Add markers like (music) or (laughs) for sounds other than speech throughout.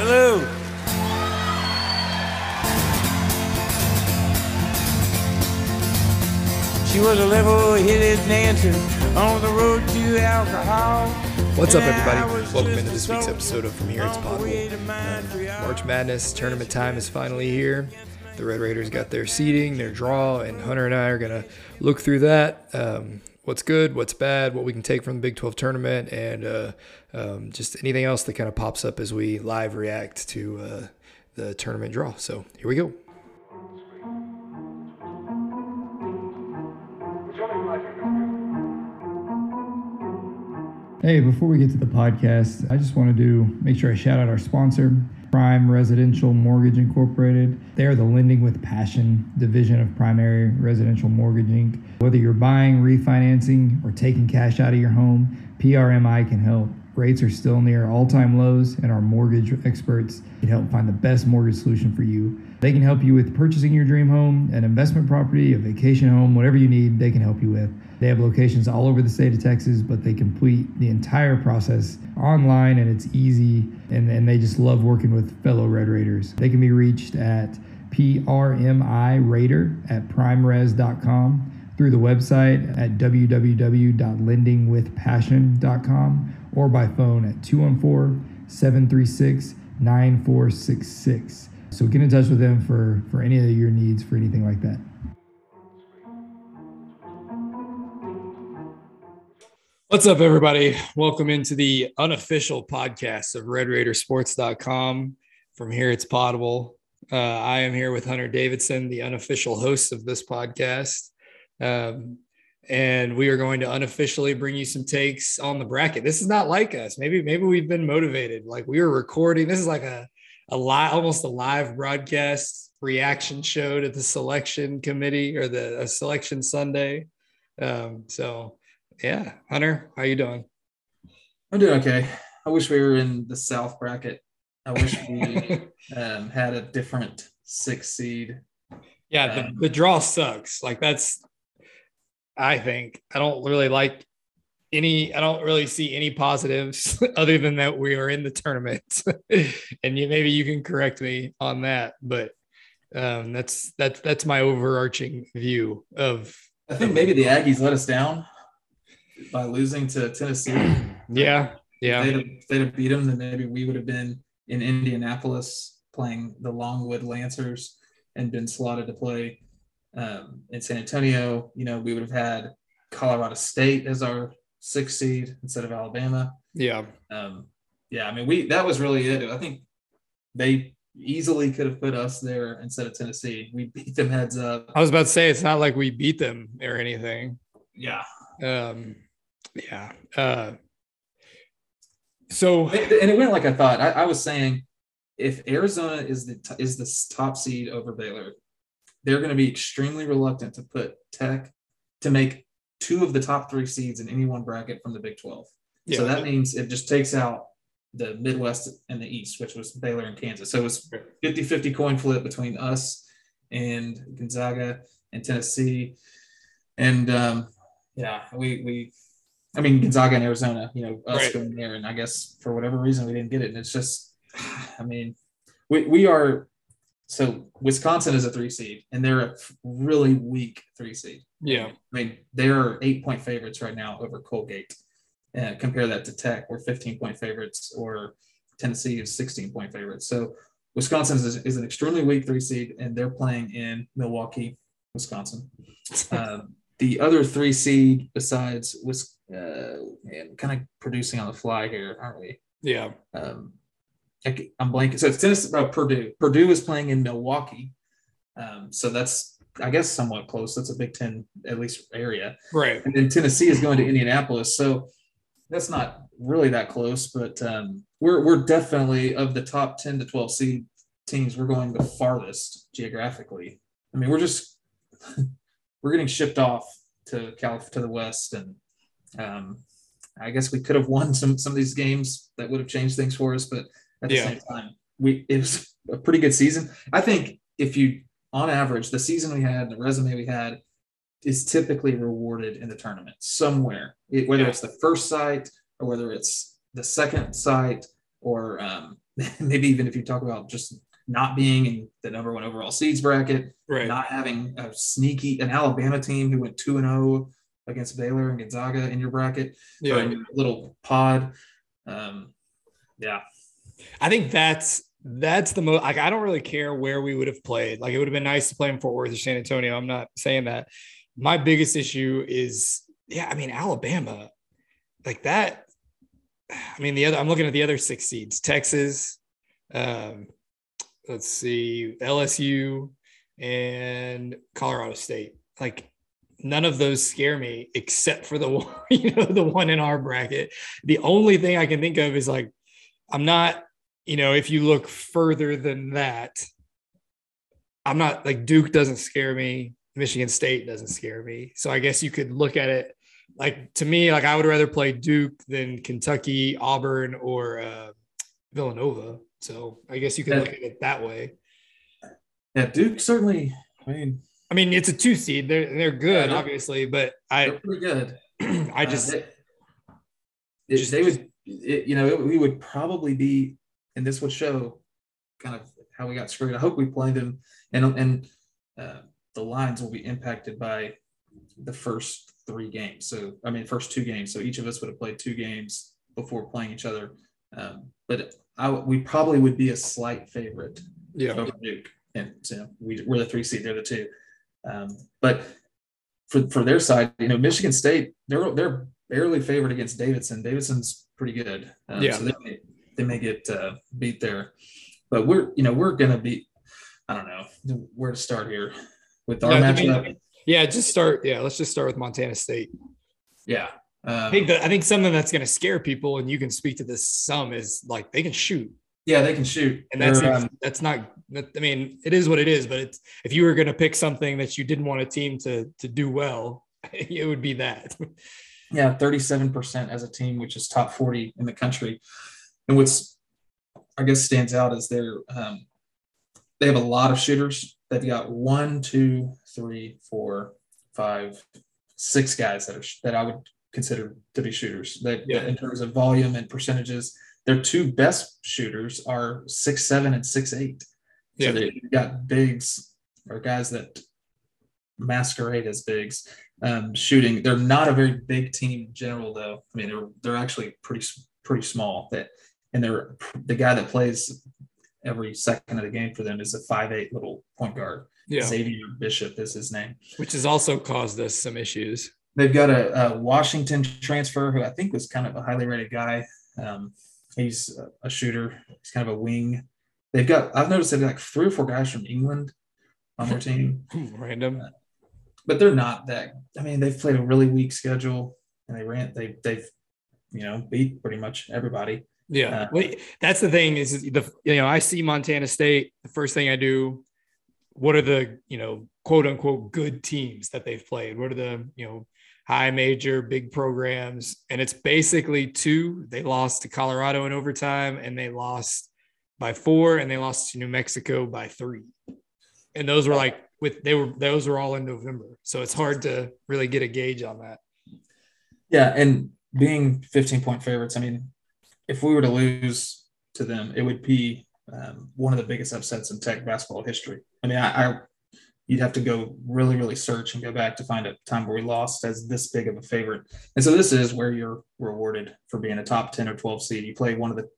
Hello. She was a level-headed dancer on the road to alcohol. What's up, everybody? Welcome into this week's episode of From Here It's Potable. Uh, March Madness tournament time is finally here. The Red Raiders got their seeding, their draw, and Hunter and I are going to look through that. Um, what's good, what's bad, what we can take from the Big 12 tournament, and uh, um, just anything else that kind of pops up as we live react to uh, the tournament draw. So here we go. Hey, before we get to the podcast, I just want to do make sure I shout out our sponsor, Prime Residential Mortgage Incorporated. They are the lending with passion division of Primary Residential Mortgage Inc. Whether you're buying, refinancing, or taking cash out of your home, PRMI can help. Rates are still near all time lows, and our mortgage experts can help find the best mortgage solution for you. They can help you with purchasing your dream home, an investment property, a vacation home, whatever you need, they can help you with. They have locations all over the state of Texas, but they complete the entire process online and it's easy. And, and they just love working with fellow Red Raiders. They can be reached at PRMI Raider at primeres.com through the website at www.lendingwithpassion.com or by phone at 214 736 9466. So get in touch with them for, for any of your needs for anything like that. What's up, everybody? Welcome into the unofficial podcast of RedRaidersports.com. From here, it's Potable. Uh, I am here with Hunter Davidson, the unofficial host of this podcast. Um, and we are going to unofficially bring you some takes on the bracket. This is not like us. Maybe, maybe we've been motivated. Like we were recording. This is like a, a live, almost a live broadcast reaction show to the selection committee or the selection Sunday. Um, so yeah, Hunter, how you doing? I'm doing okay. I wish we were in the South bracket. I wish we (laughs) um, had a different six seed. Yeah, the, um, the draw sucks. Like that's, I think I don't really like any. I don't really see any positives (laughs) other than that we are in the tournament, (laughs) and you maybe you can correct me on that. But um, that's that's that's my overarching view of. I think maybe the Aggies let us down by losing to Tennessee. (clears throat) yeah, yeah. If they'd, have, if they'd have beat them, then maybe we would have been in Indianapolis playing the Longwood Lancers and been slotted to play um, in San Antonio. You know, we would have had Colorado State as our sixth seed instead of Alabama. Yeah. Um, yeah, I mean, we that was really it. I think they easily could have put us there instead of Tennessee. We beat them heads up. I was about to say it's not like we beat them or anything. Yeah. Um, yeah. Uh, so and it went like I thought. I, I was saying, if Arizona is the t- is the top seed over Baylor, they're going to be extremely reluctant to put Tech to make two of the top three seeds in any one bracket from the Big Twelve. Yeah. So that means it just takes out the Midwest and the East, which was Baylor and Kansas. So it was 50-50 coin flip between us and Gonzaga and Tennessee. And um, yeah, we we I mean, Gonzaga and Arizona, you know, us right. going there, and I guess for whatever reason we didn't get it. And it's just, (sighs) I mean, we we are so Wisconsin is a three seed, and they're a really weak three seed. Yeah, I mean, they're eight point favorites right now over Colgate. And compare that to Tech, we're 15 point favorites, or Tennessee is 16 point favorites. So Wisconsin is, is an extremely weak three seed, and they're playing in Milwaukee, Wisconsin. (laughs) um, the other three seed besides was uh, man, kind of producing on the fly here, aren't we? Yeah. Um, I, am blanking. So it's Tennessee, uh, Purdue. Purdue is playing in Milwaukee. Um, so that's, I guess, somewhat close. That's a Big Ten, at least area. Right. And then Tennessee is going to Indianapolis. So that's not really that close, but um, we're, we're definitely of the top 10 to 12 seed teams, we're going the farthest geographically. I mean, we're just, (laughs) we're getting shipped off to Calif- to the West and um, I guess we could have won some some of these games that would have changed things for us, but at the yeah. same time, we it was a pretty good season. I think if you on average the season we had, the resume we had is typically rewarded in the tournament somewhere, it, whether yeah. it's the first site or whether it's the second site or um, (laughs) maybe even if you talk about just not being in the number one overall seeds bracket, Right. not having a sneaky an Alabama team who went two and zero against Baylor and Gonzaga in your bracket, yeah. in your little pod. Um, yeah, I think that's that's the most like I don't really care where we would have played. Like it would have been nice to play in Fort Worth or San Antonio. I'm not saying that. My biggest issue is yeah, I mean Alabama. Like that. I mean the other I'm looking at the other six seeds. Texas, um, let's see, LSU and Colorado State. Like none of those scare me except for the (laughs) one, you know, the one in our bracket. The only thing I can think of is like I'm not, you know, if you look further than that, I'm not like Duke doesn't scare me. Michigan State doesn't scare me. So I guess you could look at it like to me, like I would rather play Duke than Kentucky, Auburn, or uh, Villanova. So I guess you Yeah. look at it that way. yeah. Duke certainly. I mean, I mean, it's a two seed. They're they're good, Yeah. obviously, but I pretty good. (clears throat) I just Uh, they, just- they would, it, you know, it, we would probably be, and this would show kind of how we got screwed. I hope we played them, and and uh, the lines will be impacted by the first three games. So I mean, first two games. So each of us would have played two games before playing each other. Um, but I, we probably would be a slight favorite yeah over Duke, and so we, we're the three seed, they're the two. Um, but for for their side, you know, Michigan State, they're they're barely favored against Davidson. Davidson's pretty good, um, Yeah. So they may, they may get uh, beat there, but we're you know we're gonna be, I don't know where to start here with our I mean- matchup. yeah. Just start. Yeah, let's just start with Montana State. yeah, um, I think that I think something that's going to scare people, and you can speak to this some, is like they can shoot, yeah, they can shoot, and that's um, that's not. I mean, it is what it is. But it's if you were going to pick something that you didn't want a team to to do well, (laughs) it would be that. Yeah, 37% as a team, which is top 40 in the country. And what's I guess stands out is they're um, they have a lot of shooters. They've got one, two, three, four, five, six guys that are that I would consider to be shooters. They, Yeah. in terms of volume and percentages, their two best shooters are six seven and six eight. Yeah. So they've got bigs or guys that masquerade as bigs um, shooting. They're not a very big team in general, though. I mean, they're they're actually pretty pretty small. That and they're the guy that plays every second of the game for them is a five eight little point guard. Yeah, Xavier Bishop is his name. which has also caused us some issues. They've got a, a Washington transfer who I think was kind of a highly rated guy. Um, he's a, shooter. He's kind of a wing. They've got I've noticed they've got like three or four guys from England on their team. (laughs) Random. but they're not that. I mean, they've played a really weak schedule, and they ran. They they've you know beat pretty much everybody. Yeah, Uh, Well, that's the thing is the you know I see Montana State. The first thing I do, what are the you know quote unquote good teams that they've played? What are the you know high major big programs? And it's basically two. They lost to Colorado in overtime, and they lost by four, and they lost to New Mexico by three. And those were like with they were those were all in November, so it's hard to really get a gauge on that. Yeah, and being 15 point favorites, I mean, if we were to lose to them, it would be um, one of the biggest upsets in Tech basketball history. I mean, I, I you'd have to go really, really search and go back to find a time where we lost as this big of a favorite. And so this is where you're rewarded for being a top 10 or 12 seed. You play one of the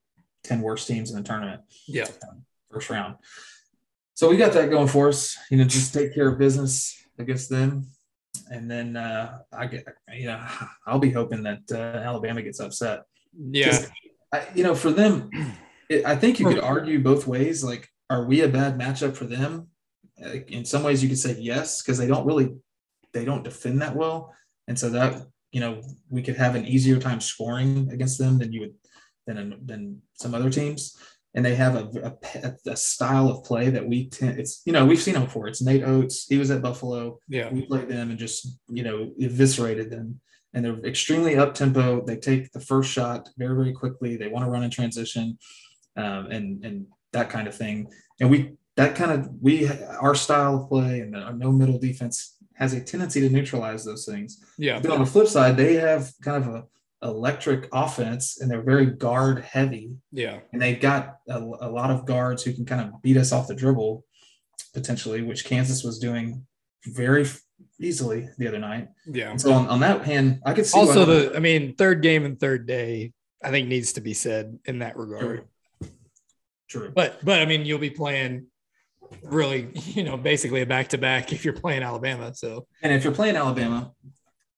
10 worst teams in the tournament. Yeah, first round. So we got that going for us. You know, just take care of business against them, and then uh, I get, you know, I'll be hoping that uh, Alabama gets upset. yeah, I, you know, for them, it, I think you could argue both ways. Like, are we a bad matchup for them? Like, in some ways, you could say yes because they don't really, they don't defend that well, and so that you know we could have an easier time scoring against them than you would than than some other teams. And they have a, a, a style of play that we tend. It's you know we've seen them before. It's Nate Oates. He was at Buffalo yeah. we played them and just you know eviscerated them and they're extremely up tempo they take the first shot very very quickly they want to run in transition um, and and that kind of thing and we that kind of we our style of play and no middle defense has a tendency to neutralize those things Yeah. but on the flip side they have kind of a electric offense, and they're very guard heavy, Yeah. and they've got a, a lot of guards who can kind of beat us off the dribble potentially, which Kansas was doing very easily the other night. Yeah. And so on, on that hand, I could see Also, the I mean, third game and third day, I think needs to be said in that regard. true. But but I mean, you'll be playing really, you know, basically a back to back if you're playing Alabama. So And if you're playing Alabama,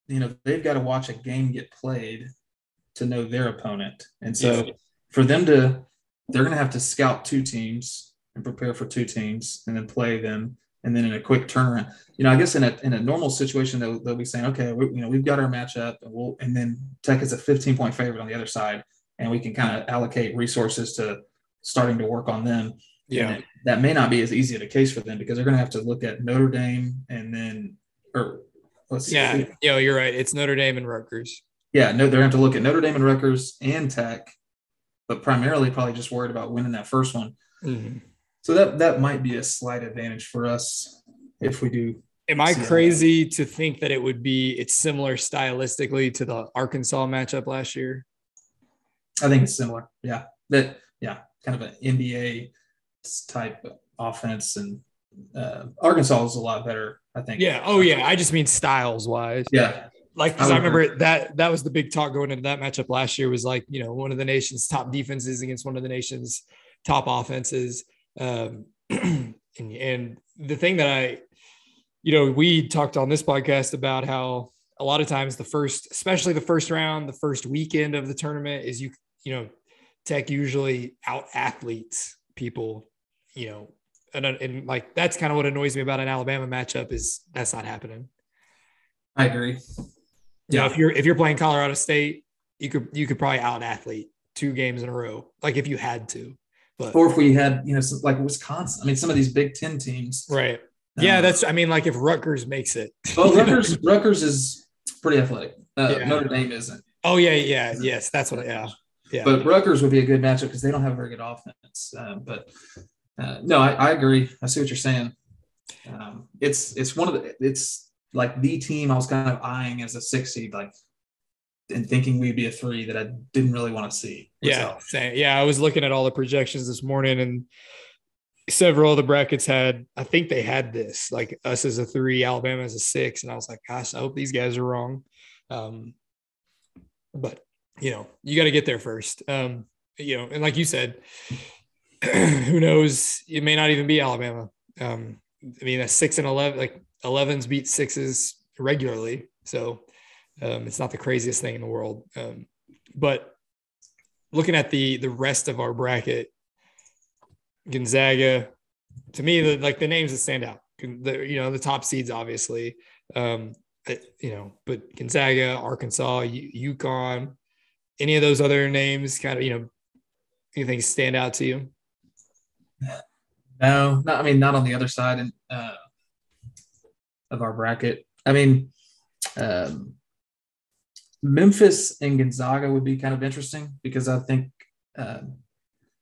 you know, they've got to watch a game get played to know their opponent. And so Yeah. for them to, they're going to have to scout two teams and prepare for two teams and then play them. And then in a quick turnaround, you know, I guess in a, in a normal situation, they'll, they'll be saying, okay, we, you know, we've got our matchup and we'll, and then Tech is a 15 point favorite on the other side. And we can kind of allocate resources to starting to work on them. Yeah, that may not be as easy of a case for them because they're going to have to look at Notre Dame and then, or let's see. yeah, you know, you're right. It's Notre Dame and Rutgers. Yeah, no, they're going to have to look at Notre Dame and Rutgers and Tech, but primarily probably just worried about winning that first one. Mhm. So that that might be a slight advantage for us if we do. Am I Yeah. crazy to think that it would be it's similar stylistically to the Arkansas matchup last year? I think it's similar. Yeah, that yeah, kind of an NBA type offense, and uh, Arkansas is a lot better. I think. Yeah. Oh yeah. I just mean styles wise. Yeah. Like, because I I, remember that that was the big talk going into that matchup last year was like, you know, one of the nation's top defenses against one of the nation's top offenses. Um, (clears throat) and, and the thing that I, you know, we talked on this podcast about how a lot of times the first, especially the first round, the first weekend of the tournament is you, you know, tech usually out athletes people, you know, and, and like that's kind of what annoys me about an Alabama matchup is that's not happening. I agree. You know, Yeah. if you're if you're playing Colorado State, you could you could probably out athlete two games in a row, like if you had to. But Or if we had, you know, some, like Wisconsin. I mean, some of these Big Ten teams. right, yeah, um, that's I mean, like if Rutgers makes it. (laughs) Well, Rutgers, Rutgers is pretty athletic. Uh, Yeah. Notre Dame isn't. oh yeah, yeah, yes, that's what. Yeah, yeah, But Rutgers would be a good matchup because they don't have a very good offense. Uh, but uh, no, I, I agree. I see what you're saying. Um, it's it's one of the it's like the team I was kind of eyeing as a six seed, like and thinking we'd be a three that I didn't really want to see. yeah, same. yeah. I was looking at all the projections this morning, and several of the brackets had. I think they had this like us as a three, Alabama as a six, and I was like, gosh, I hope these guys are wrong. Um, but you know, you got to get there first. Um, you know, and like you said, (clears throat) who knows? It may not even be Alabama. Um, I mean, a six and eleven, like 11s beat sixes regularly, so um, it's not the craziest thing in the world. Um, but looking at the the rest of our bracket, Gonzaga, to me, the like the names that stand out. The, you know, the top seeds, obviously. Um, you know, but Gonzaga, Arkansas, U- UConn, any of those other names, kind of, you know, anything stand out to you? No, not, I mean not on the other side and uh, of our bracket. I mean, um, Memphis and Gonzaga would be kind of interesting because I think um,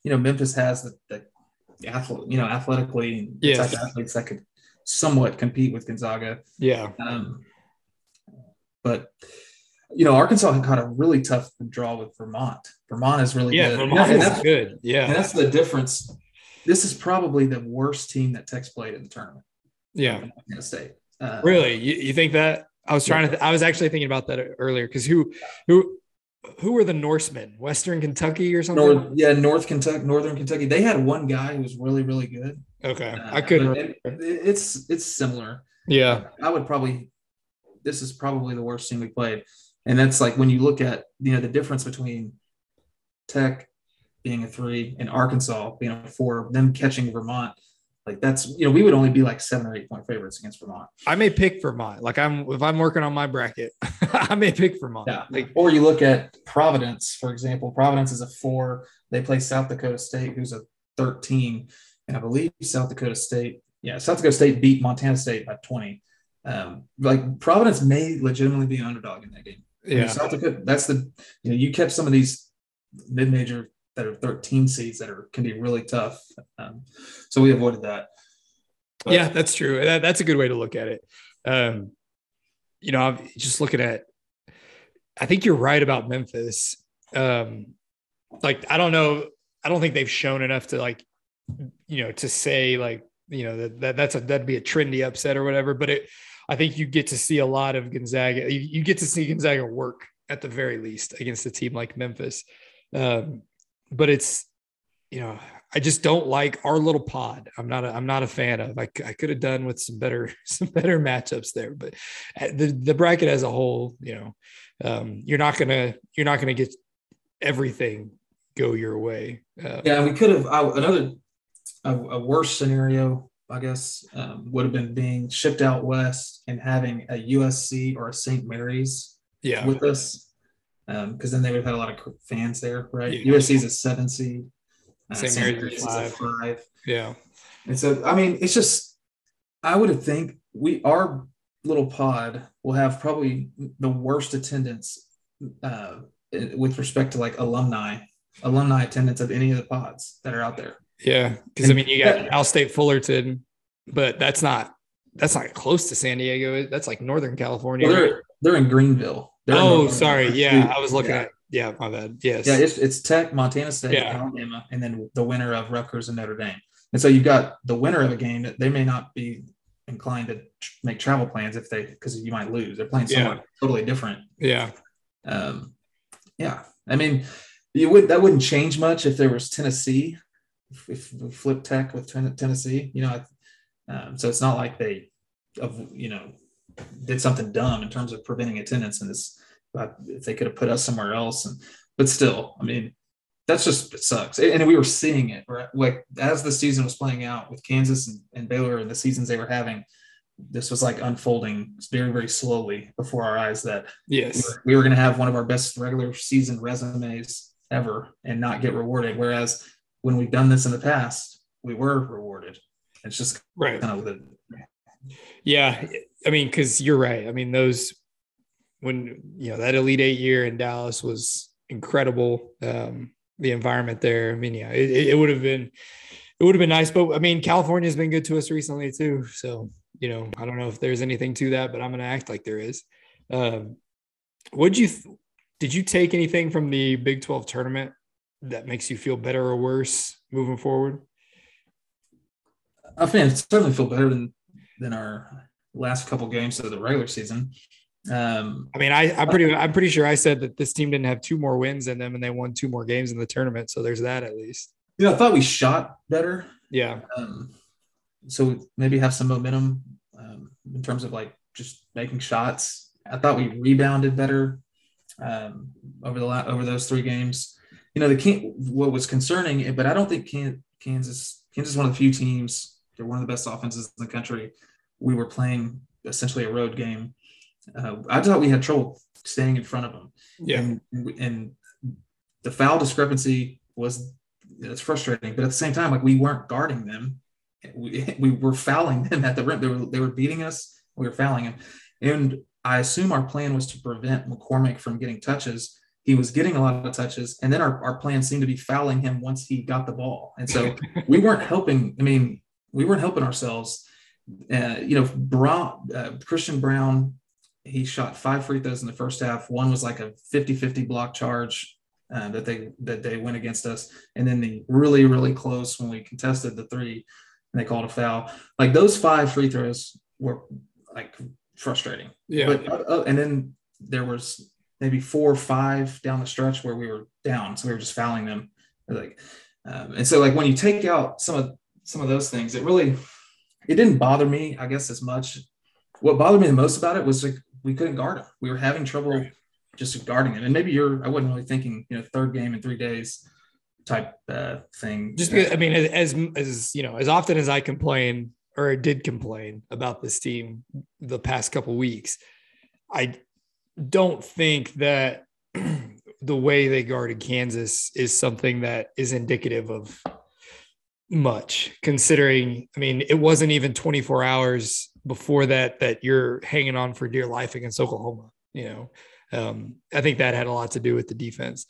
you know Memphis has the, the, athlete, you know, athletically the Yes. athletes that could somewhat compete with Gonzaga. Yeah. Um, but you know, Arkansas had kind of really tough draw with Vermont. Vermont is really Yeah. good. Vermont and is that's, good. and Yeah. that's the difference. This is probably the worst team that Tech's played in the tournament. Yeah. Montana State. Uh, Really? You, you think that? I was trying to, th- I was actually thinking about that earlier because who, who, who were the Norsemen? Western Kentucky or something? North, yeah, North Kentucky, Northern Kentucky. They had one guy who was really, really good. okay. Uh, I couldn't. it- it's it's similar. yeah. I would probably. This is probably the worst team we played, and that's like when you look at you know the difference between Tech being a three and Arkansas being a four, them catching Vermont. Like that's you know we would only be like seven or eight point favorites against Vermont. I may pick Vermont. Like I'm, if I'm working on my bracket, (laughs) I may pick Vermont. Yeah. Like, Or you look at Providence, for example. Providence is a four. They play South Dakota State, who's a 13. And I believe South Dakota State, yeah, South Dakota State beat Montana State by 20. Um, like Providence may legitimately be an underdog in that game. I mean, yeah. South Dakota, that's the, you know, you catch some of these mid major that are 13 seeds that are can be really tough. Um, so we avoided that. But- yeah, that's true. That, that's a good way to look at it. Um, you know, I'm just looking at I think you're right about Memphis. Um, like I don't know, I don't think they've shown enough to like, you know, to say like, you know, that, that that's a that'd be a trendy upset or whatever. But it, I think you get to see a lot of Gonzaga. You, you get to see Gonzaga work at the very least against a team like Memphis. Um, but it's, you know, I just don't like our little pod. I'm not a, I'm not a fan of. I, I could have done with some better (laughs) some better matchups there, but uh, the the bracket as a whole, you know, um, you're not gonna you're not gonna get everything go your way. Uh, yeah, we could have another a, a, worse scenario, I guess, um, would have been being shipped out west and having a USC or a St. Mary's yeah. with us, because um, then they would have had a lot of fans there, right? Yeah. USC is a seven seed, uh, St. Mary's is five. five. Yeah, and so I mean, it's just I would have think we our little pod will have probably the worst attendance uh, with respect to like alumni alumni attendance of any of the pods that are out there. Yeah, because I mean, you got Cal State Fullerton, but that's not that's not close to San Diego. That's like Northern California. Well, they're they're in Greenville. They're oh, sorry. Yeah, I was looking yeah. at. Yeah, my bad. Yes. Yeah, it's, it's Tech, Montana State, yeah. Alabama, and then the winner of Rutgers and Notre Dame. And so you've got the winner of a game that they may not be inclined to make travel plans if they because you might lose. They're playing somewhere yeah. totally different. Yeah. Um, yeah. I mean, you would that wouldn't change much if there was Tennessee, if, if we flip Tech with Tennessee, you know. Um, so it's not like they, of you know, did something dumb in terms of preventing attendance in this. But if they could have put us somewhere else, and but still, I mean, that's just it sucks. And we were seeing it right? like as the season was playing out with Kansas and, and Baylor and the seasons they were having. This was like unfolding very, very slowly before our eyes. That yes, we were, we were going to have one of our best regular season resumes ever and not get rewarded. Whereas when we've done this in the past, we were rewarded. It's just right. Kind of the, yeah, I mean, because you're right. I mean, those when you know that Elite Eight year in Dallas was incredible. Um, the environment there. I mean, yeah, it, it would have been it would have been nice, but I mean, California's been good to us recently too. So you know, I don't know if there's anything to that, but I'm going to act like there is. Um, would you did you take anything from the Big 12 tournament that makes you feel better or worse moving forward? I mean, certainly feel better than than our last couple games of the regular season. Um, I mean, I, I'm pretty I'm pretty sure I said that this team didn't have two more wins in them, and they won two more games in the tournament. So there's that at least. Yeah, you know, I thought we shot better. Yeah. Um, so maybe have some momentum um, in terms of like just making shots. I thought we rebounded better um, over the la- over those three games. You know, the can- what was concerning, but I don't think can- Kansas Kansas is one of the few teams. They're one of the best offenses in the country. We were playing essentially a road game. Uh, I thought we had trouble staying in front of them. Yeah, and, and the foul discrepancy was it's frustrating, but at the same time, like we weren't guarding them. We, (laughs) we were fouling them at the rim. They were they were beating us. We were fouling them, and I assume our plan was to prevent McCormack from getting touches. He was getting a lot of touches, and then our, our plan seemed to be fouling him once he got the ball. And so (laughs) we weren't helping. I mean, we weren't helping ourselves. Uh, you know, Braun, uh, Christian Braun, he shot five free throws in the first half. One was like a 50-50 block charge uh, that they that they went against us, and then the really really close when we contested the three, and they called a foul. Like those five free throws were like frustrating. Yeah. But, uh, uh, and then there was maybe four or five down the stretch where we were down, so we were just fouling them. Like, um, and so like when you take out some of some of those things, it really it didn't bother me, I guess, as much. What bothered me the most about it was like we couldn't guard them. We were having trouble right. just guarding them. And maybe you're I wasn't really thinking, you know, third game in three days type uh, thing. Just because I mean, as as you know, as often as I complain or did complain about this team the past couple weeks. I don't think that (clears throat) the way they guarded Kansas is something that is indicative of much considering I mean it wasn't even 24 hours before that that you're hanging on for dear life against Oklahoma you know um, I think that had a lot to do with the defense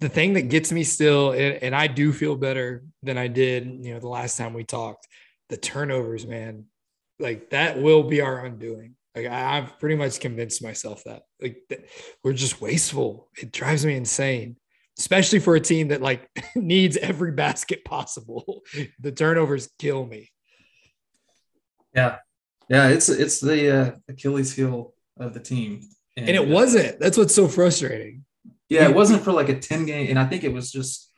the thing that gets me still and, and I do feel better than I did you know the last time we talked the turnovers, man, like that will be our undoing. Like I, I've pretty much convinced myself that like that we're just wasteful. It drives me insane, especially for a team that like (laughs) needs every basket possible. (laughs) the turnovers kill me. Yeah, yeah, it's it's the uh, Achilles heel of the team, And it wasn't. That's what's so frustrating. Yeah, it wasn't for like a 10 game, and I think it was just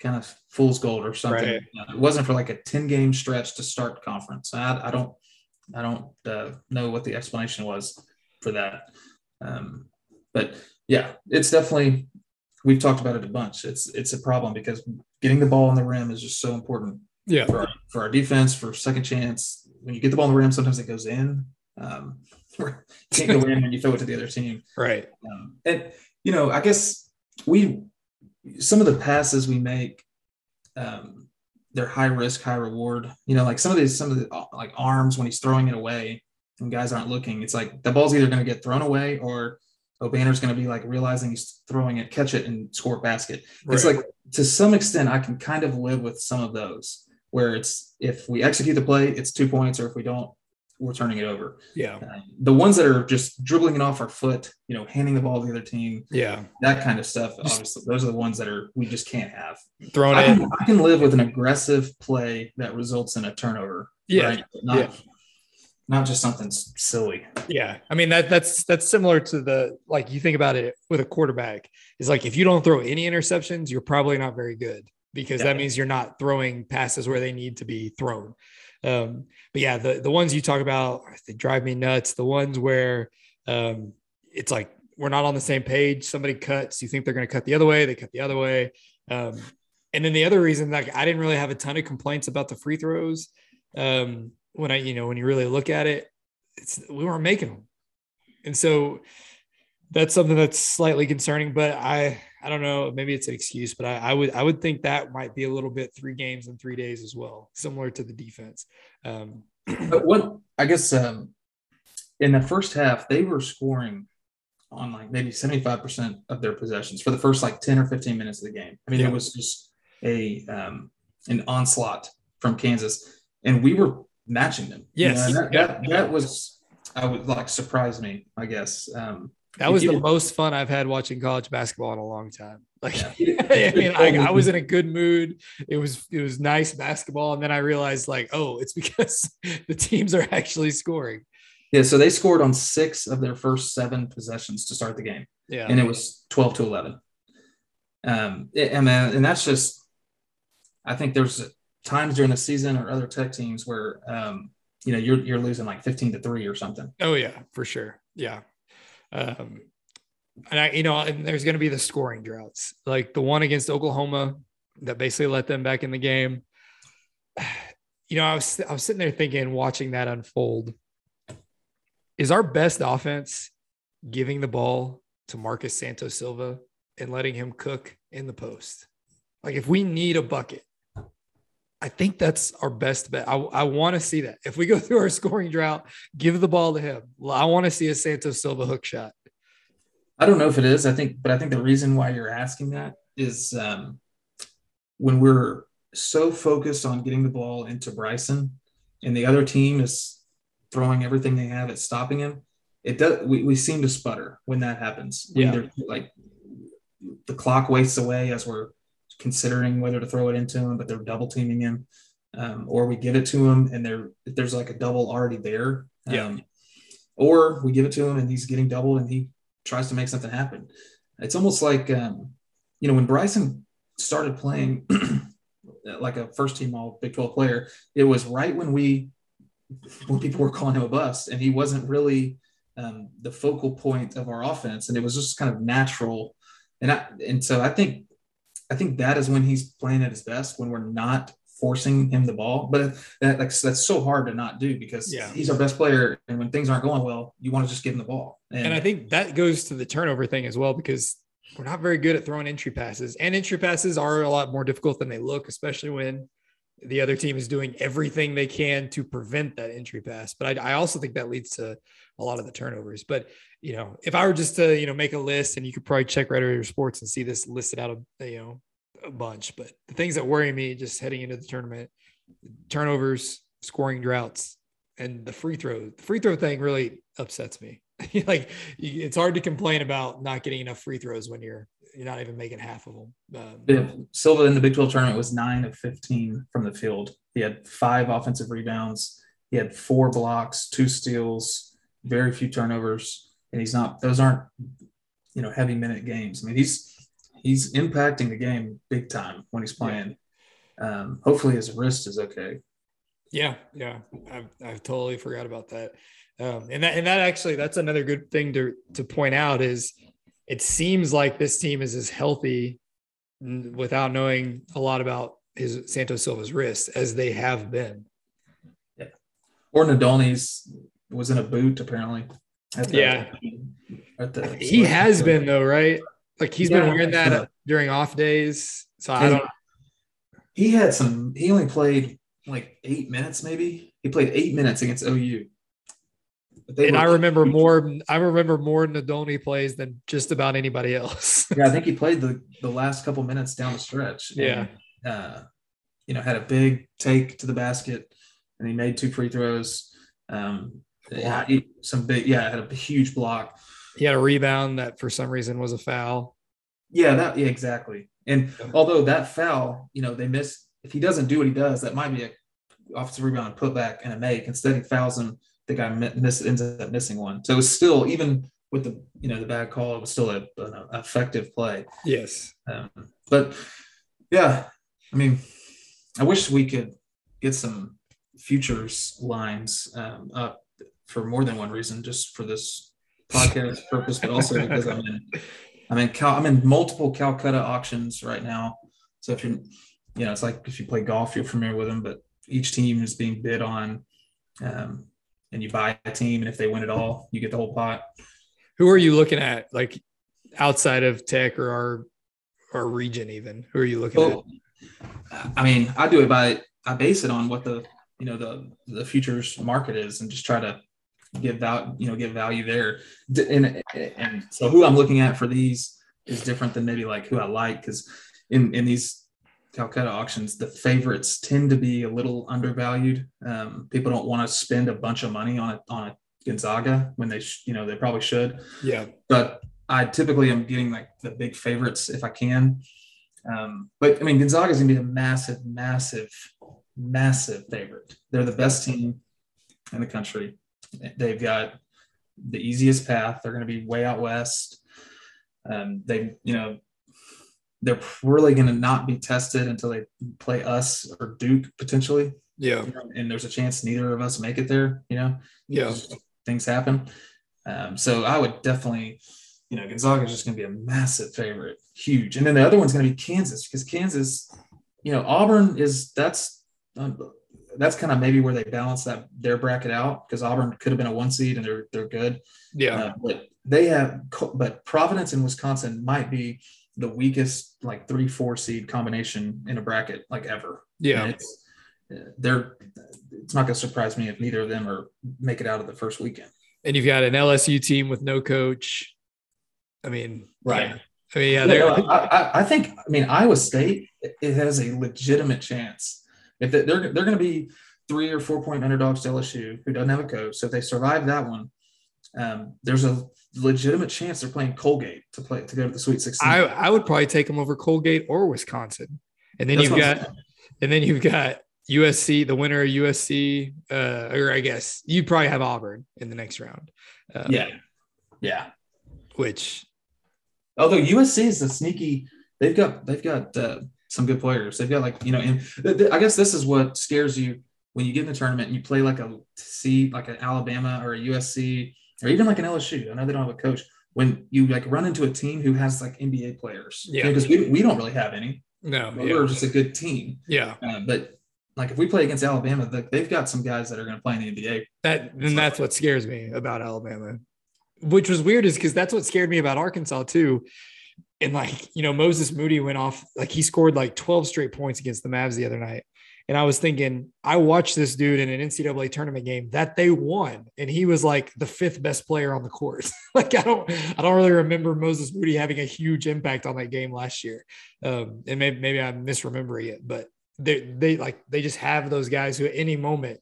kind of fool's gold or something. Right. Uh, It wasn't for like a 10 game stretch to start conference. I, I don't I don't uh, know what the explanation was for that. Um, but yeah, it's definitely we've talked about it a bunch. It's it's a problem because getting the ball on the rim is just so important Yeah. for our, for our defense for second chance. When you get the ball on the rim, sometimes it goes in. Um, (laughs) can't go in when you throw it to the other team. Right. Um, and you know, I guess we some of the passes we make, um, they're high risk, high reward. You know, like some of these, some of the uh, like arms when he's throwing it away and guys aren't looking. It's like the ball's either going to get thrown away or Obanor's going to be like realizing he's throwing it, catch it, and score a basket. It's like to some extent, I can kind of live with some of those where it's if we execute the play, it's two points, or if we don't, we're turning it over. Yeah. Uh, the ones that are just dribbling it off our foot, you know, handing the ball to the other team, Yeah. that kind of stuff. Obviously, those are the ones that are we just can't have. Throwing I it. can, I can live with an aggressive play that results in a turnover. Yeah. right? Not, Yeah. not just something silly. Yeah, I mean that that's that's similar to the like you think about it with a quarterback. Is like if you don't throw any interceptions, you're probably not very good because that means you're not throwing passes where they need to be thrown. Um, but yeah, the the ones you talk about they drive me nuts. The ones where um, it's like we're not on the same page. Somebody cuts, you think they're going to cut the other way, they cut the other way. Um, and then the other reason, like I didn't really have a ton of complaints about the free throws. Um, when I, you know, when you really look at it, it's we weren't making them, and so that's something that's slightly concerning. But I, I don't know, maybe it's an excuse, but I, I would, I would think that might be a little bit three games in three days as well, similar to the defense. Um, (clears throat) But what I guess um, in the first half, they were scoring on like maybe 75% of their possessions for the first like 10 or 15 minutes of the game. I mean, Yeah. it was just a um, an onslaught from Kansas, and we were matching them. You Yes. know, that, Yeah. that, that was, I would like surprise me, I guess. Um, that was the most fun I've had watching college basketball in a long time. (laughs) Like. (laughs) I (laughs) mean, like I was in a good mood. It was it was nice basketball, and then I realized like, oh, it's because the teams are actually scoring. yeah, so they scored on six of their first seven possessions to start the game. Yeah, and it was 12 to 11 um and man and that's just i think there's times during the season or other tech teams where um you know you're you're losing like 15 to 3 or something Oh yeah, for sure. Yeah. Um, and I, you know, and there's going to be the scoring droughts, like the one against Oklahoma that basically let them back in the game. (sighs) You know, I was I was sitting there thinking, watching that unfold. Is our best offense giving the ball to Marcus Santos Silva and letting him cook in the post? Like, if we need a bucket, I think that's our best bet. I, I want to see that. If we go (laughs) through our scoring drought, give the ball to him. I want to see a Santos Silva hook shot. i don't know if it is i think but i think the reason why you're asking that is um when we're so focused on getting the ball into bryson and the other team is throwing everything they have at stopping him it does we, we seem to sputter when that happens when Yeah. they're like the clock wastes away as we're considering whether to throw it into him but they're double teaming him um, or we give it to him and there there's like a double already there um, Yeah. or we give it to him and he's getting doubled and he tries to make something happen it's almost like um, you know when bryson started playing (clears throat) like a first team all big 12 player it was right when we when people were calling him a bust and he wasn't really um, the focal point of our offense and it was just kind of natural and I, and so I think I think that is when he's playing at his best when we're not forcing him the ball but that, that's, that's so hard to not do because Yeah. he's our best player and when things aren't going well you want to just give him the ball and, And I think that goes to the turnover thing as well, because we're not very good at throwing entry passes. And entry passes are a lot more difficult than they look, especially when the other team is doing everything they can to prevent that entry pass. But I, I also think that leads to a lot of the turnovers. But you know, if I were just to you know make a list, and you could probably check Red Raider Sports and see this listed out a you know a bunch. But the things that worry me just heading into the tournament: turnovers, scoring droughts, and the free throw, the free throw thing really upsets me. (laughs) like it's hard to complain about not getting enough free throws when you're you're not even making half of them. Um, Yeah, Silva in the Big 12 tournament was nine of 15 from the field. He had five offensive rebounds. He had four blocks, two steals, very few turnovers, and he's not. Those aren't, you know, heavy minute games. I mean, he's he's impacting the game big time when he's playing. Um, hopefully, his wrist is okay. Yeah, yeah, I've, I've totally forgot about that. Um, and that and that actually that's another good thing to to point out is it seems like this team is as healthy without knowing a lot about his Santos Silva's wrist as they have been. Or Nadolny's was in a boot apparently. At the, Yeah. The, He has been though, right? Like he's been wearing that during off days. So I don't. He had some. He only played like eight minutes, maybe. He played eight minutes against OU. And were- I remember more. I remember more Nadolny plays than just about anybody else. (laughs) Yeah, I think he played the the last couple minutes down the stretch. Yeah. Uh, you know, had a big take to the basket, and he made two free throws. Um, yeah, he- some big. Yeah, had a huge block. he had a rebound that for some reason was a foul. Yeah, that. Yeah, exactly. And although that foul, you know, they miss. If he doesn't do what he does, that might be a offensive rebound, put back, and a make. Instead, he fouls him. Guy mi- miss, ends up missing one. So it was still even with the you know the bad call, it was still a, an effective play. Yes. Um, but yeah, I mean, I wish we could get some futures lines um, up for more than one reason, just for this podcast (laughs) purpose, but also because I'm in, I'm in, Cal, I'm in multiple Calcutta auctions right now. So if you're, you know, it's like if you play golf, you're familiar with them, but each team is being bid on, um, and you buy a team, and if they win it all, you get the whole pot. Who are you looking at? Like outside of Tech or our our region, even? Who are you looking Well, I mean, I do it by I base it on what the you know the the futures market is, and just try to give value you know give value there. And and so who I'm looking at for these is different than maybe like who I like because in in these Calcutta auctions, the favorites tend to be a little undervalued. Um, people don't want to spend a bunch of money on a on a Gonzaga when they sh- you know they probably should? Yeah. but I typically am getting like the big favorites if I can. Um, but I mean, Gonzaga is going to be a massive, massive, massive favorite. They're the best team in the country. They've got the easiest path. They're going to be way out west. Um, they, you know, they're really going to not be tested until they play us or Duke potentially. Yeah. And there's a chance neither of us make it there. You know, Yeah. things happen. Um, so I would definitely, you know, Gonzaga is just going to be a massive favorite, huge. And then the other one's going to be Kansas because Kansas, you know, Auburn is that's um, that's kind of maybe where they balance that their bracket out because Auburn could have been a one seed and they're they're good, Yeah. uh, but they have but Providence and Wisconsin might be the weakest like three four seed combination in a bracket like ever. Yeah. And it's they're it's not going to surprise me if neither of them are make it out of the first weekend. And you've got an LSU team with no coach. I mean, Right. yeah. I mean, yeah, they're I, I, I think I mean Iowa State it has a legitimate chance if they- they're they're going to be three or four point underdogs to LSU who doesn't have a coach. So if they survive that one, um, there's a legitimate chance they're playing Colgate to play to go to the Sweet Sixteen. I, I would probably take them over Colgate or Wisconsin. And then That's you've got and then you've got USC, the winner of USC, uh, or I guess you'd probably have Auburn in the next round. Uh, yeah, yeah. Which Although USC is a sneaky, they've got they've got uh, some good players. They've got like you know, and th- th- I guess this is what scares you when you get in the tournament and you play like a seed, like an Alabama or a USC or even like an LSU. I know they don't have a coach. When you like run into a team who has like NBA players, Yeah. because we, we don't really have any. no, We're just a good team. yeah. Uh, but like if we play against Alabama, the, they've got some guys that are going to play in the NBA. That and that's what scares me about Alabama. Which was weird is because that's what scared me about Arkansas too. And like, you know, Moses Moody went off, like he scored like 12 straight points against the Mavs the other night. And I was thinking, I watched this dude in an NCAA tournament game that they won, and he was like the fifth best player on the court. (laughs) like I don't, I don't really remember Moses Moody having a huge impact on that game last year. Um, and maybe maybe I'm misremembering it, but they they like they just have those guys who at any moment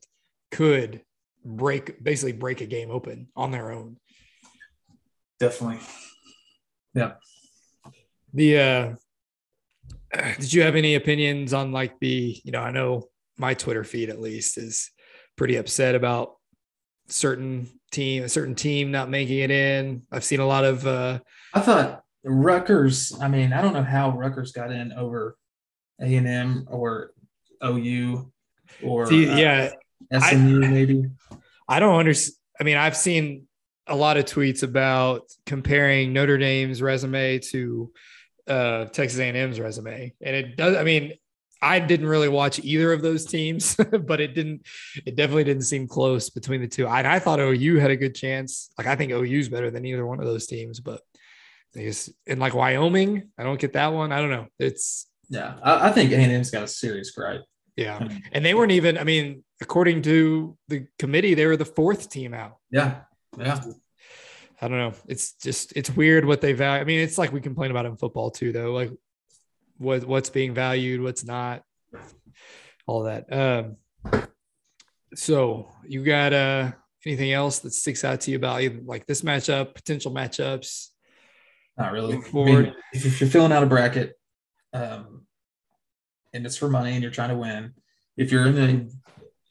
could break basically break a game open on their own. Definitely. Yeah. The uh did you have any opinions on like the, you know, I know my Twitter feed at least is pretty upset about certain team, a certain team not making it in. I've seen a lot of uh I thought Rutgers, I mean, I don't know how Rutgers got in over A and M or OU or see, uh, yeah, SMU maybe. I don't understand. I mean, I've seen a lot of tweets about comparing Notre Dame's resume to uh, Texas A&M's resume, and it does. I mean, I didn't really watch either of those teams, (laughs) but it didn't. It definitely didn't seem close between the two. I, I thought OU had a good chance. Like I think OU's better than either one of those teams, but I guess in like Wyoming, I don't get that one. I don't know. It's Yeah, I, I think A and M's got a serious gripe. yeah, and they weren't even. I mean, according to the committee, they were the fourth team out. Yeah, yeah, I don't know. It's just it's weird what they value. I mean, it's like we complain about in football too, though. Like what what's being valued, what's not, all that. Um, so you got uh anything else that sticks out to you about either like this matchup, potential matchups? not really. I mean, if, if you're filling out a bracket, um, and it's for money and you're trying to win, if you're in a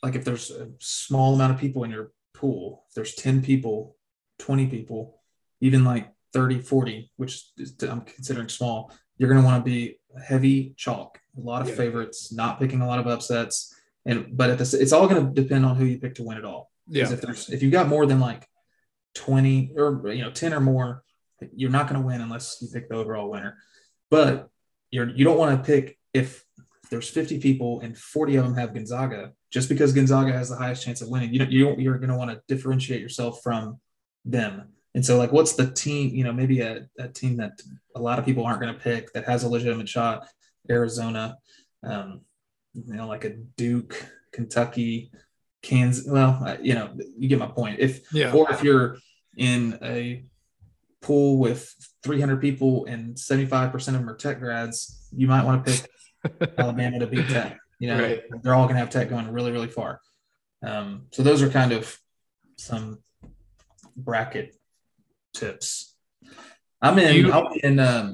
like if there's a small amount of people in your pool, if there's 10 people, 20 people, even like 30, 40, which is, I'm considering small, you're going to want to be heavy chalk, a lot of Yeah. favorites, not picking a lot of upsets. And, but at this, it's all going to depend on who you pick to win it all. Yeah, if there's if you got more than like 20 or you know 10 or more, you're not going to win unless you pick the overall winner. But you're you don't want to pick if there's 50 people and 40 of them have Gonzaga, just because Gonzaga has the highest chance of winning, you don't, you don't you're going to want to differentiate yourself from them. And so, like, what's the team? You know, maybe a, a team that a lot of people aren't going to pick that has a legitimate shot. Arizona, um, you know, like a Duke, Kentucky, Kansas. Well, you know, you get my point. If yeah, or if you're in a pool with 300 people and 75% of them are tech grads, you might want to pick (laughs) Alabama to beat Tech. You know, Right. they're all going to have Tech going really, really far. Um, so those are kind of some bracket tips. I'm in. You- I'll be in um,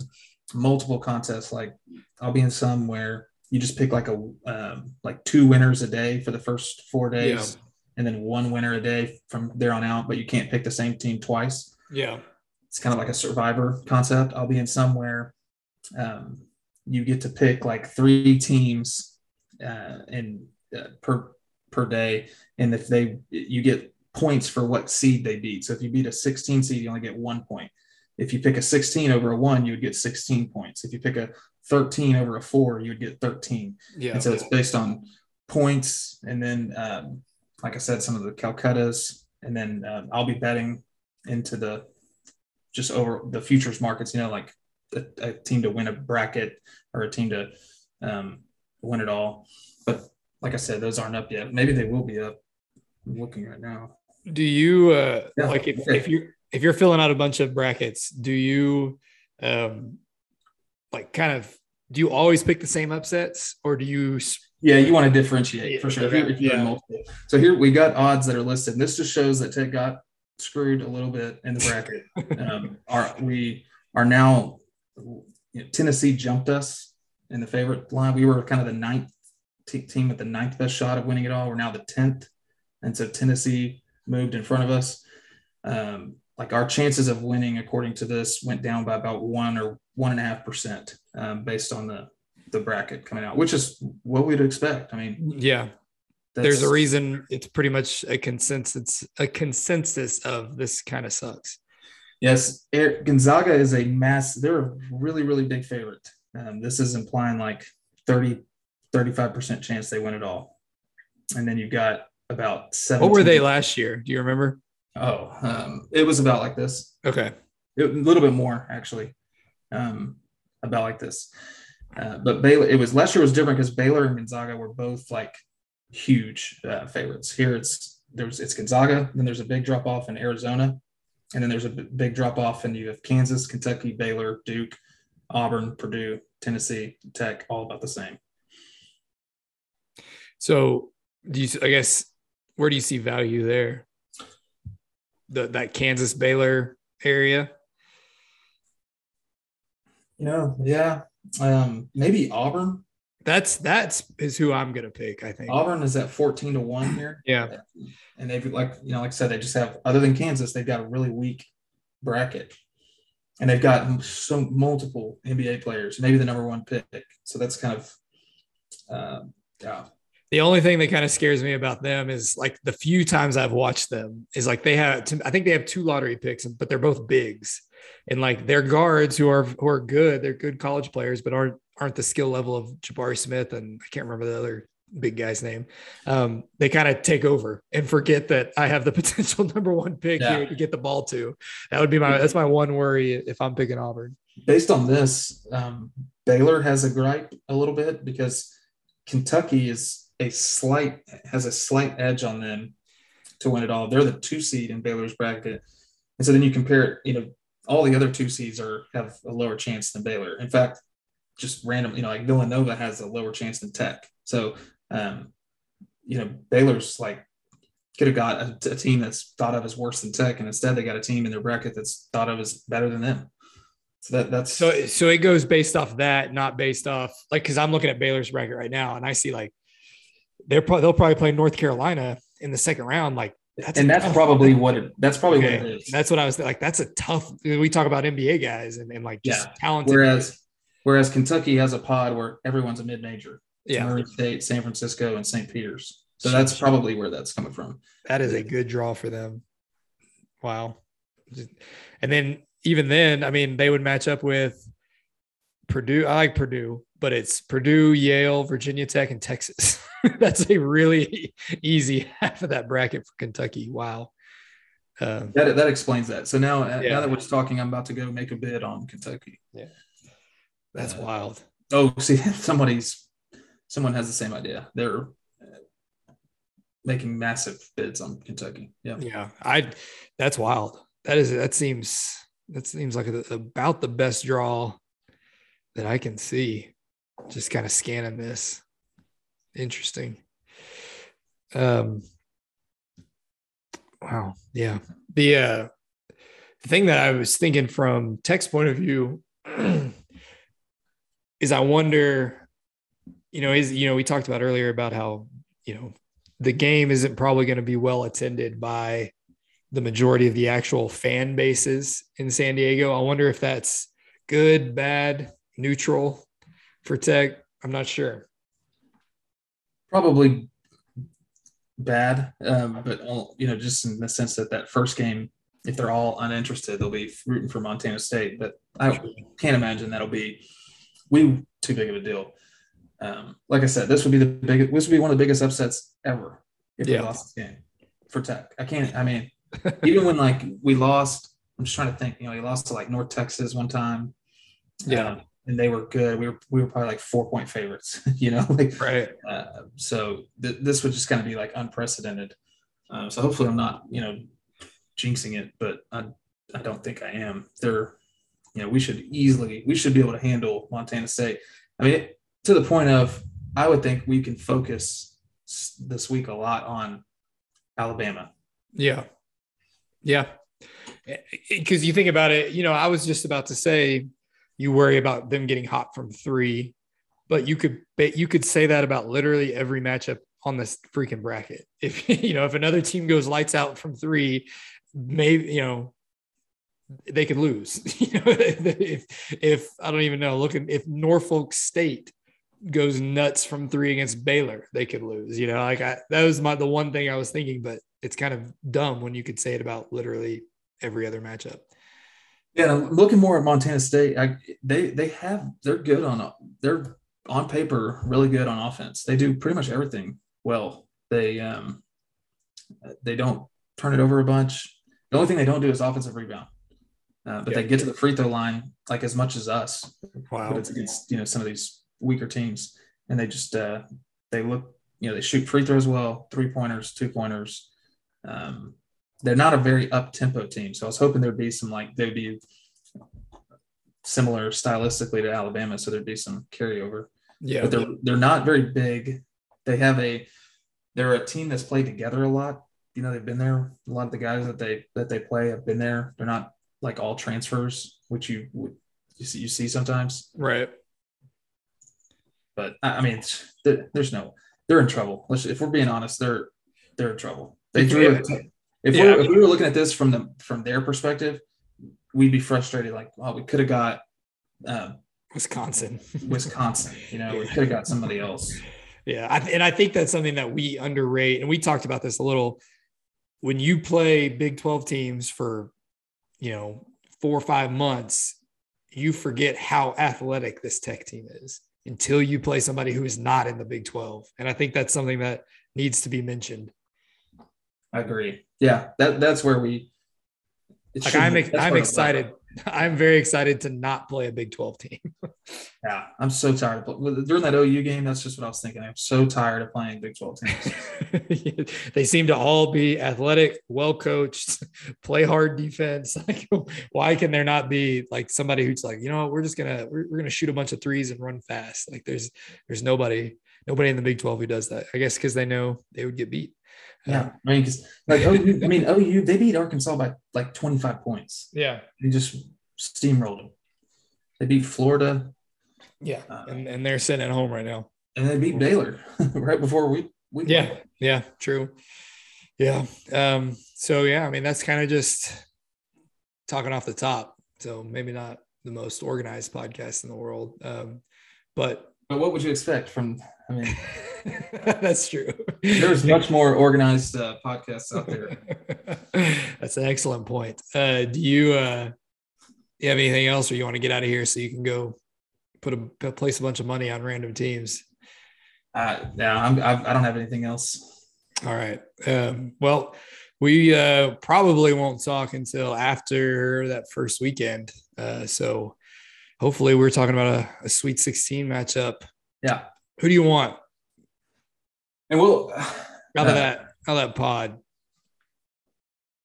multiple contests. Like I'll be in some where you just pick like a um, like two winners a day for the first four days, and then one winner a day from there on out. But you can't pick the same team twice yeah, it's kind of like a survivor concept. I'll be in somewhere um, you get to pick like three teams uh, in uh, per per day, and if they you get points for what seed they beat. So if you beat a 16 seed, you only get one point. If you pick a 16 over a one, you would get 16 points. If you pick a 13 over a four, you would get 13. yeah. And so it's based on points, and then, um, like I said, some of the Calcuttas, and then um, I'll be betting into the just over the futures markets. You know, like a, a team to win a bracket or a team to um, win it all. But like I said, those aren't up yet. Maybe they will be up. I'm looking right now. Do you uh Yeah, like if, if you if you're filling out a bunch of brackets, do you um like kind of do you always pick the same upsets or do you Yeah, you want to differentiate Yeah, for sure. If okay, you're, if you're yeah. multiple. So here we got odds that are listed. And this just shows that Ted got screwed a little bit in the bracket. (laughs) um, are we are now you know, Tennessee jumped us in the favorite line. We were kind of the ninth te- team with the ninth best shot of winning it all. We're now the tenth, and so Tennessee moved in front of us. Um, like our chances of winning, according to this, went down by about one or one and a half percent, um, based on the the bracket coming out, which is what we'd expect. I mean, yeah, there's a reason it's pretty much a consensus a consensus of this kind of sucks. Yes, Air, Gonzaga is a mass. They're a really, really big favorite. Um, this is implying like 30, 35% chance they win it all. And then you've got about seven. What were they last year? Do you remember? Oh, um, it was about like this. Okay. It, a little bit more actually, um, about like this. Uh, but Baylor, it was last year was different because Baylor and Gonzaga were both like huge uh, favorites. Here it's there's it's Gonzaga, then there's a big drop off in Arizona, and then there's a big drop off, and you have Kansas, Kentucky, Baylor, Duke, Auburn, Purdue, Tennessee, Tech, all about the same. So do you I guess where do you see value there? The that Kansas Baylor area. You know, yeah. Um, maybe Auburn. That's that's is who I'm gonna pick. I think Auburn is at 14 to 1 here. Yeah, And they've like, you know, like I said, they just have other than Kansas, they've got a really weak bracket. And they've got some multiple NBA players, maybe the number one pick. So that's kind of um, yeah. The only thing that kind of scares me about them is like the few times I've watched them is like they have. I think they have two lottery picks, but they're both bigs, and like they're guards who are who are good. They're good college players, but aren't aren't the skill level of Jabari Smith and I can't remember the other big guy's name. Um, they kind of take over and forget that I have the (laughs) potential number one pick Yeah. here to get the ball to. That would be my that's my one worry if I'm picking Auburn. Based on this, um, Baylor has a gripe a little bit because Kentucky is a slight has a slight edge on them to win it all. They're the two seed in Baylor's bracket, and so then you compare it. You know, all the other two seeds are have a lower chance than Baylor. In fact, just random, you know, like Villanova has a lower chance than Tech. So, um, you know, Baylor's like could have got a, a team that's thought of as worse than Tech, and instead they got a team in their bracket that's thought of as better than them. So that that's So so it goes based off that, not based off like because I'm looking at Baylor's bracket right now and I see like they're probably they'll probably play North Carolina in the second round. Like that's and that's probably what it that's probably okay. what it is. That's what I was like. That's a tough. We talk about NBA guys and, and like just Yeah. talented. Whereas whereas Kentucky has a pod where everyone's a mid major. yeah, Murray State, San Francisco, and St. Peter's. So that's probably where that's coming from. that is a good draw for them. Wow. And then even then, I mean, they would match up with Purdue. I like Purdue, but it's Purdue, Yale, Virginia Tech, and Texas. (laughs) That's a really easy (laughs) half of that bracket for Kentucky. Wow. Um, That, that explains that. So now, Yeah. now that we're talking, I'm about to go make a bid on Kentucky. Yeah. That's Uh, wild. Oh, (laughs) see, somebody's someone has the same idea. They're uh, making massive bids on Kentucky. Yeah. Yeah, I. That's wild. That is. That seems. That seems like a, about the best draw that I can see. Just kind of scanning this. Interesting. Um. Wow. Yeah. The uh, the thing that I was thinking from Tech's point of view (clears throat) is I wonder, you know, is you know we talked about earlier about how you know the game isn't probably going to be well attended by the majority of the actual fan bases in San Diego. I wonder if that's good, bad, neutral for Tech. I'm not sure. Probably bad, um, but you know, just in the sense that that first game, if they're all uninterested, they'll be rooting for Montana State. But I can't imagine that'll be we too big of a deal. Um, like I said, this would be the biggest. This would be one of the biggest upsets ever if Yeah. we lost this game for Tech. I can't. I mean, even when like we lost, I'm just trying to think. You know, we lost to like North Texas one time. Yeah. Um, and they were good. We were we were probably like four point favorites. (laughs) You know, like Right. uh, so th- this would just kind of be like unprecedented. Um, so hopefully I'm not, you know, jinxing it, but I, I don't think I am. They're, you know, we should easily, we should be able to handle Montana State. I mean, it, to the point of, I would think we can focus this week a lot on Alabama. Yeah. Yeah. Because you think about it, you know, I was just about to say you worry about them getting hot from three, but you could you could say that about literally every matchup on this freaking bracket. (laughs) If you know, if another team goes lights out from three, maybe you know they could lose. (laughs) You know, if if I don't even know, looking if Norfolk State goes nuts from three against Baylor, they could lose. You know, like I, that was my the one thing I was thinking, but it's kind of dumb when you could say it about literally every other matchup. Yeah, looking more at Montana State, I, they they have they're good on they're on paper really good on offense. They do pretty much everything well. They um they don't turn it over a bunch. The only thing they don't do is offensive rebound. Uh, but Yeah. they get to the free throw line like as much as us. Wow. But it's against you know some of these weaker teams, and they just uh, they look you know they shoot free throws well, three pointers, two pointers. Um, they're not a very up tempo team, so I was hoping there'd be some like they'd be similar stylistically to Alabama, so there'd be some carryover. Yeah. But they're they're not very big. They have a they're a team that's played together a lot. You know, they've been there. A lot of the guys that they that they play have been there. They're not like all transfers, which you would you see you see sometimes. Right. But I mean, there's no they're in trouble. Let's, if we're being honest, they're they're in trouble. They drew. Yeah. If, Yeah. we're, if we were looking at this from the from their perspective, we'd be frustrated. Like, well, we could have got um, Wisconsin. (laughs) Wisconsin. You know, we could have got somebody else. Yeah, I, and I think that's something that we underrate, and we talked about this a little. When you play Big Twelve teams for, you know, four or five months, you forget how athletic this Tech team is until you play somebody who is not in the Big Twelve, and I think that's something that needs to be mentioned. I agree. Yeah, that that's where we. Like I'm, I'm where it's at. excited. (laughs) I'm very excited to not play a Big Twelve team. (laughs) Yeah, I'm so tired. During that OU game, that's just what I was thinking. I'm so tired of playing Big 12 teams. (laughs) they seem to all be athletic, well coached, play hard defense. Like, why can there not be like somebody who's like, you know, what, we're just gonna we're, we're gonna shoot a bunch of threes and run fast. Like, there's there's nobody nobody in the Big Twelve who does that. I guess because they know they would get beat. Yeah, I mean, because like OU, I mean OU, they beat Arkansas by like 25 points. yeah, They just steamrolled them. They beat Florida yeah, Uh, and and they're sitting at home right now. and they beat Baylor (laughs) right before we we Yeah, yeah, true. Yeah. Um, so yeah, I mean that's kind of just talking off the top. So maybe not the most organized podcast in the world. Um, but But what would you expect from? I mean, (laughs) that's true. there's much more organized uh, podcasts out there. (laughs) that's an excellent point. Uh, do you uh you have anything else or you want to get out of here so you can go put a place a bunch of money on random teams? Uh, yeah, I'm, I've, I don't have anything else. All right. Um, well, we uh, probably won't talk until after that first weekend. Uh, so hopefully, we're talking about a, a Sweet 16 matchup. Yeah, Who do you want and we'll. out Uh, of that out of that pod?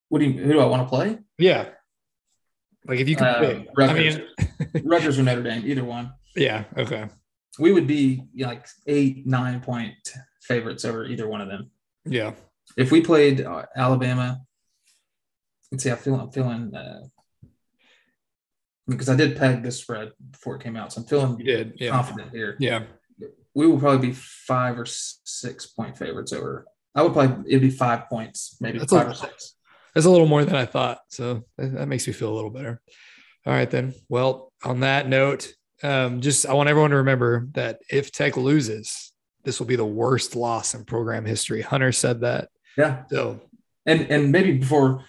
What do you? Who do I want to play? Yeah. Like if you could Uh, pick. I Rutgers. mean, (laughs) Rutgers or Notre Dame, either one. yeah. Okay. We would be you know, like eight, nine point favorites over either one of them. Yeah. If we played uh, Alabama, let's see, I feel I'm feeling uh, because I did peg this spread before it came out, so I'm feeling You did. Yeah. confident here. Yeah. We will probably be five or six point favorites over. I would probably it'd be five points, maybe That's five a- or six. That's a little more than I thought. So that, that makes me feel a little better. All right, then. Well, on that note, um, just I want everyone to remember that if Tech loses, this will be the worst loss in program history. Hunter said that. Yeah, So and and maybe before,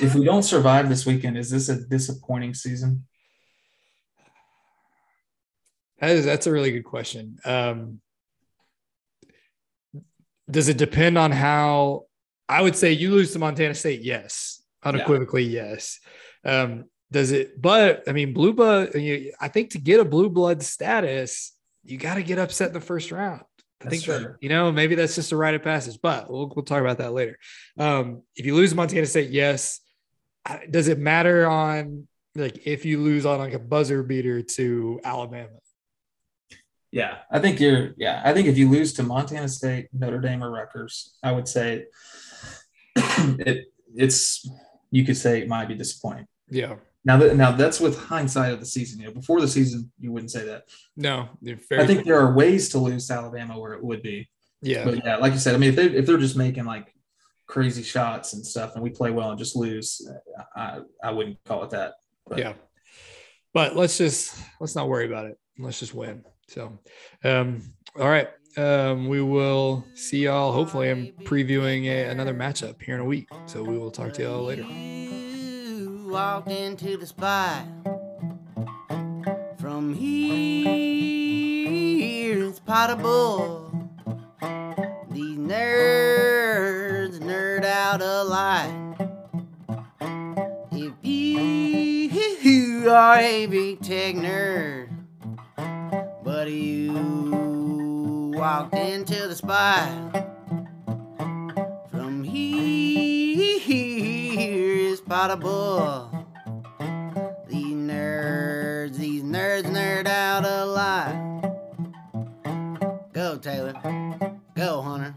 if we don't survive this weekend, is this a disappointing season? That is that's a really good question. Um, does it depend on how I would say you lose to Montana State? Yes, unequivocally, yes. Um, does it? But I mean, blue blood. you- I think to get a blue blood status, you got to get upset in the first round. I That's think that, true. you know maybe that's just a rite of passage, but we'll we'll talk about that later. Um, if you lose to Montana State, yes. Does it matter on like if you lose on like a buzzer beater to Alabama? Yeah, I think you're. Yeah, I think if you lose to Montana State, Notre Dame, or Rutgers, I would say (clears throat) it. It's you could say it might be disappointing. Yeah. Now that now that's with hindsight of the season. You know, before the season, you wouldn't say that. No, I think there are ways to lose to Alabama where it would be. yeah, But yeah, like you said, I mean, if they if they're just making like crazy shots and stuff, and we play well and just lose, I I wouldn't call it that. But yeah. But let's just let's not worry about it. Let's just win. So, um, all right. Um, we will see y'all. Hopefully, I'm previewing a, another matchup here in a week. So we will talk to y'all later. Walked into the spot. From here, it's potable. These nerds nerd out a lot. If you are a big tech nerd, you walked into the spot. From here is potable. These nerds, these nerds nerd out a lot. Go, Taylor. Go, Hunter.